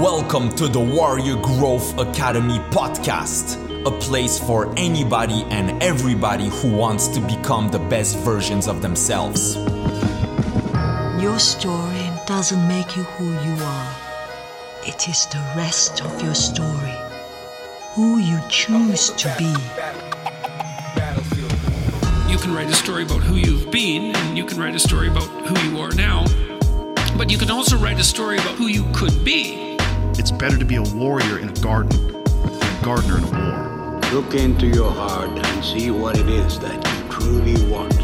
Welcome to the Warrior Growth Academy podcast, a place for anybody and everybody who wants to become the best versions of themselves. Your story doesn't make you who you are. It is the rest of your story. Who you choose to be. You can write a story about who you've been, and you can write a story about who you are now. But you can also write a story about who you could be. It's better to be a warrior in a garden than a gardener in a war. Look into your heart and see what it is that you truly want.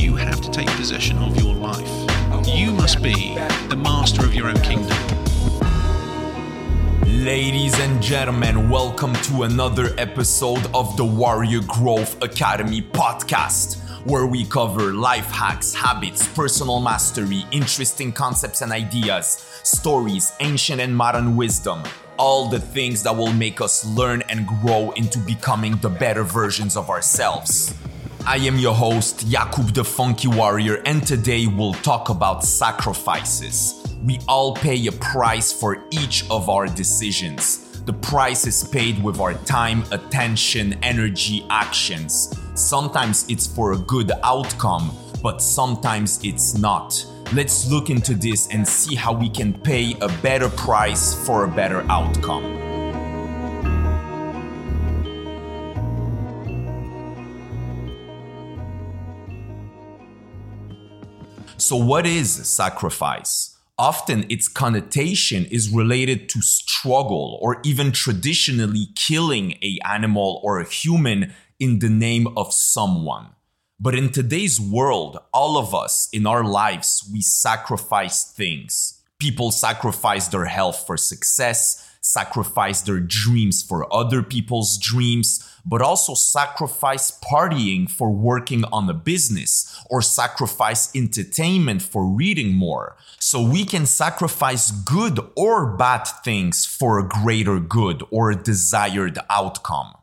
You have to take possession of your life. You must be the master of your own kingdom. Ladies and gentlemen, welcome to another episode of the Warrior Growth Academy podcast, where we cover life hacks, habits, personal mastery, interesting concepts and ideas, stories, ancient and modern wisdom, all the things that will make us learn and grow into becoming the better versions of ourselves. I am your host, Jakub the Funky Warrior, and today we'll talk about sacrifices. We all pay a price for each of our decisions. The price is paid with our time, attention, energy, actions. Sometimes it's for a good outcome, but sometimes it's not. Let's look into this and see how we can pay a better price for a better outcome. So, what is sacrifice? Often its connotation is related to struggle or even traditionally killing a animal or a human in the name of someone. But in today's world, all of us in our lives, we sacrifice things. People sacrifice their health for success, sacrifice their dreams for other people's dreams, but also sacrifice partying for working on a business or sacrifice entertainment for reading more. So we can sacrifice good or bad things for a greater good or a desired outcome.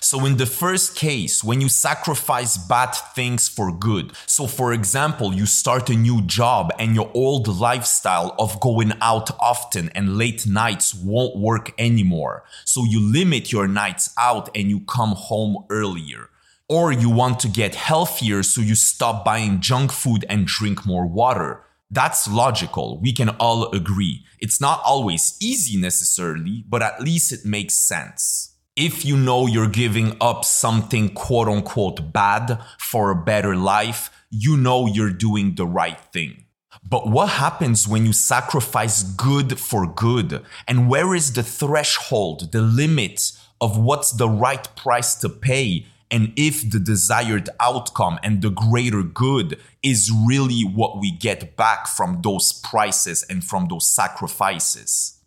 So, in the first case, when you sacrifice bad things for good, so for example, you start a new job and your old lifestyle of going out often and late nights won't work anymore. So, you limit your nights out and you come home earlier. Or you want to get healthier, so you stop buying junk food and drink more water. That's logical. We can all agree. It's not always easy necessarily, but at least it makes sense if you know you're giving up something quote unquote bad for a better life, you know you're doing the right thing. But what happens when you sacrifice good for good? And where is the threshold, the limit of what's the right price to pay? And if the desired outcome and the greater good is really what we get back from those prices and from those sacrifices.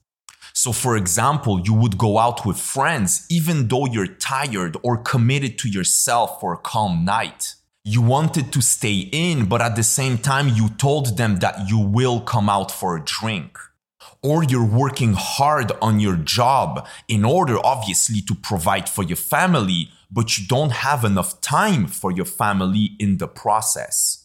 So, for example, you would go out with friends even though you're tired or committed to yourself for a calm night. You wanted to stay in, but at the same time, you told them that you will come out for a drink. Or you're working hard on your job in order, obviously, to provide for your family, but you don't have enough time for your family in the process.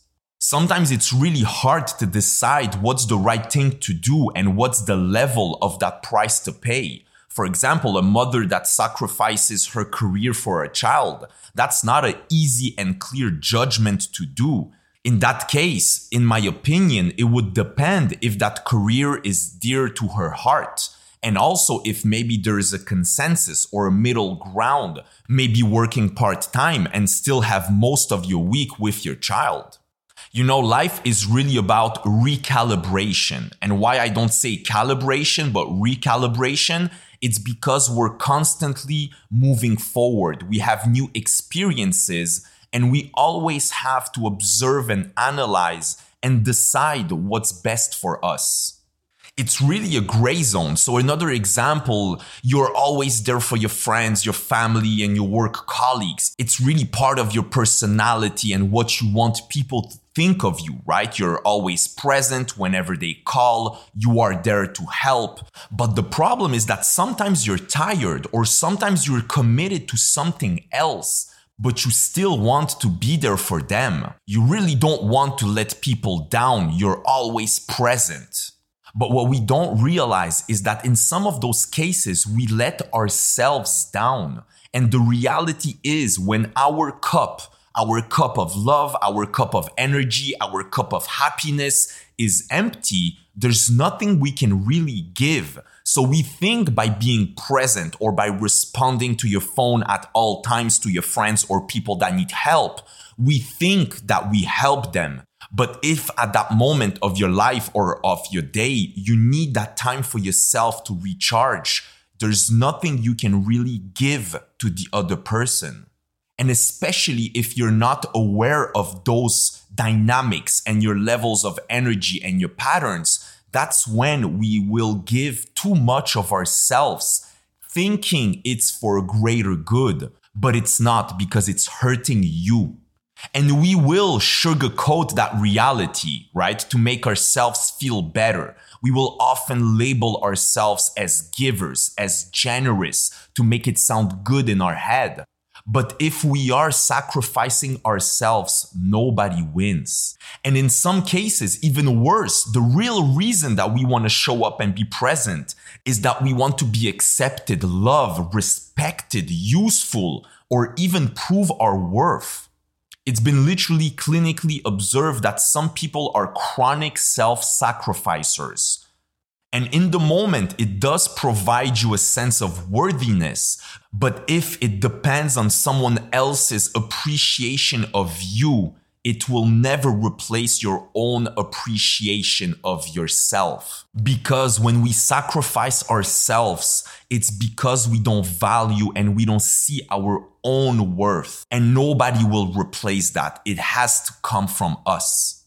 Sometimes it's really hard to decide what's the right thing to do and what's the level of that price to pay. For example, a mother that sacrifices her career for a child, that's not an easy and clear judgment to do. In that case, in my opinion, it would depend if that career is dear to her heart. And also, if maybe there is a consensus or a middle ground, maybe working part time and still have most of your week with your child. You know, life is really about recalibration. And why I don't say calibration, but recalibration, it's because we're constantly moving forward. We have new experiences and we always have to observe and analyze and decide what's best for us it's really a gray zone. So another example, you're always there for your friends, your family, and your work colleagues. It's really part of your personality and what you want people to think of you, right? You're always present whenever they call. You are there to help. But the problem is that sometimes you're tired or sometimes you're committed to something else but you still want to be there for them. You really don't want to let people down. You're always present. But what we don't realize is that in some of those cases, we let ourselves down. And the reality is when our cup, our cup of love, our cup of energy, our cup of happiness is empty, there's nothing we can really give. So we think by being present or by responding to your phone at all times to your friends or people that need help, we think that we help them. But if at that moment of your life or of your day, you need that time for yourself to recharge, there's nothing you can really give to the other person. And especially if you're not aware of those dynamics and your levels of energy and your patterns, that's when we will give too much of ourselves, thinking it's for greater good, but it's not because it's hurting you. And we will sugarcoat that reality, right? To make ourselves feel better. We will often label ourselves as givers, as generous, to make it sound good in our head. But if we are sacrificing ourselves, nobody wins. And in some cases, even worse, the real reason that we want to show up and be present is that we want to be accepted, loved, respected, useful, or even prove our worth. It's been literally clinically observed that some people are chronic self sacrificers. And in the moment, it does provide you a sense of worthiness. But if it depends on someone else's appreciation of you, it will never replace your own appreciation of yourself. Because when we sacrifice ourselves, it's because we don't value and we don't see our own worth. And nobody will replace that. It has to come from us.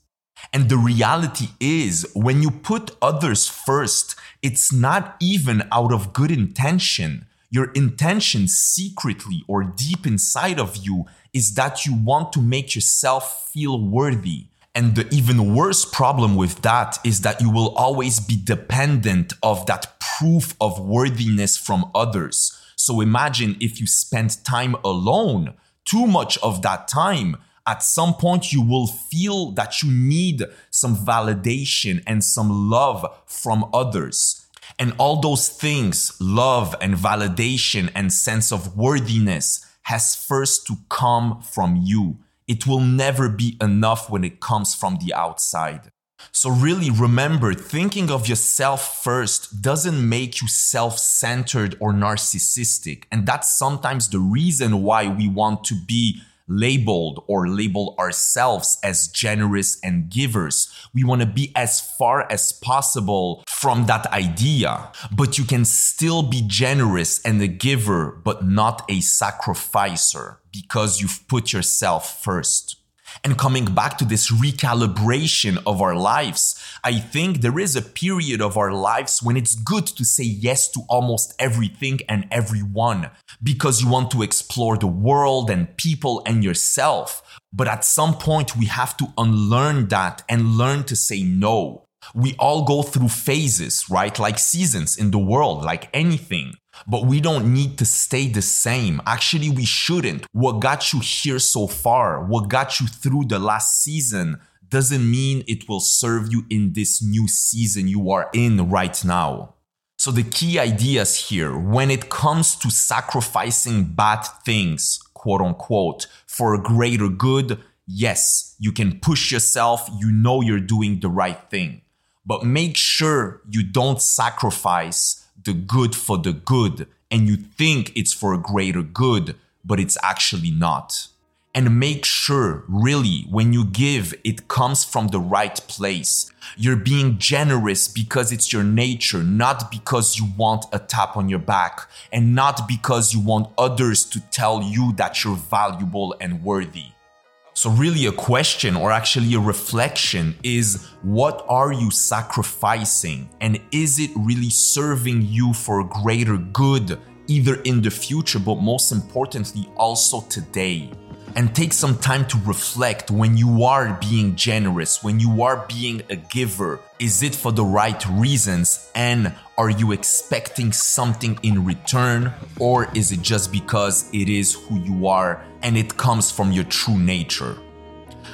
And the reality is, when you put others first, it's not even out of good intention. Your intention secretly or deep inside of you is that you want to make yourself feel worthy. And the even worse problem with that is that you will always be dependent of that proof of worthiness from others. So imagine if you spend time alone, too much of that time at some point you will feel that you need some validation and some love from others. And all those things, love and validation and sense of worthiness, has first to come from you. It will never be enough when it comes from the outside. So, really remember, thinking of yourself first doesn't make you self centered or narcissistic. And that's sometimes the reason why we want to be labeled or label ourselves as generous and givers. We want to be as far as possible from that idea, but you can still be generous and a giver, but not a sacrificer because you've put yourself first. And coming back to this recalibration of our lives, I think there is a period of our lives when it's good to say yes to almost everything and everyone because you want to explore the world and people and yourself. But at some point, we have to unlearn that and learn to say no. We all go through phases, right? Like seasons in the world, like anything. But we don't need to stay the same. Actually, we shouldn't. What got you here so far, what got you through the last season, doesn't mean it will serve you in this new season you are in right now. So, the key ideas here when it comes to sacrificing bad things, quote unquote, for a greater good, yes, you can push yourself, you know you're doing the right thing. But make sure you don't sacrifice the good for the good and you think it's for a greater good, but it's actually not. And make sure, really, when you give, it comes from the right place. You're being generous because it's your nature, not because you want a tap on your back, and not because you want others to tell you that you're valuable and worthy. So, really, a question or actually a reflection is what are you sacrificing? And is it really serving you for a greater good, either in the future, but most importantly, also today? and take some time to reflect when you are being generous, when you are being a giver. Is it for the right reasons? And are you expecting something in return? Or is it just because it is who you are and it comes from your true nature?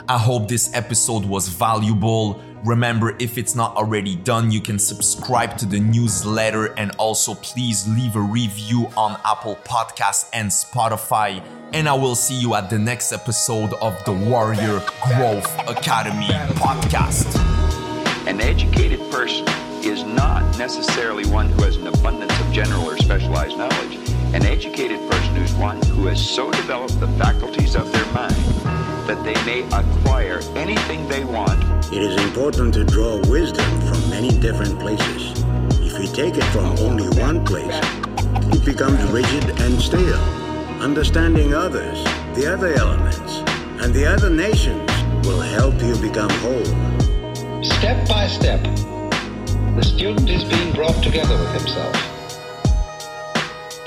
I hope this episode was valuable. Remember, if it's not already done, you can subscribe to the newsletter and also please leave a review on Apple Podcasts and Spotify. And I will see you at the next episode of the Warrior Growth Academy podcast. An educated person is not necessarily one who has an abundance of general or specialized knowledge. An educated person is one who has so developed the faculties of their mind that they may acquire anything they want. It is important to draw wisdom from many different places. If you take it from only one place, it becomes rigid and stale. Understanding others, the other elements, and the other nations will help you become whole. Step by step, the student is being brought together with himself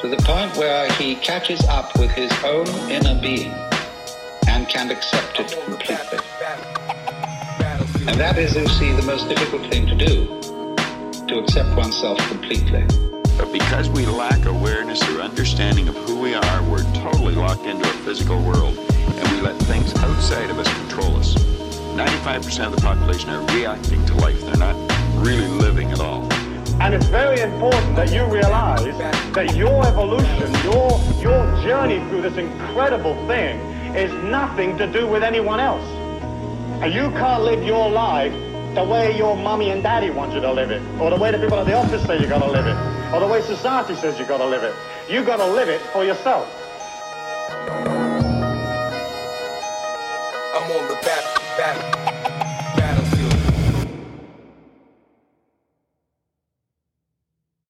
to the point where he catches up with his own inner being and can accept it completely. And that is, you see, the most difficult thing to do, to accept oneself completely. But because we lack awareness or understanding of who we are, we're totally locked into a physical world and we let things outside of us control us. 95% of the population are reacting to life. They're not really living at all. And it's very important that you realize that your evolution, your, your journey through this incredible thing is nothing to do with anyone else. And you can't live your life the way your mommy and daddy want you to live it, or the way the people at the office say you gotta live it, or the way society says you gotta live it. You gotta live it for yourself.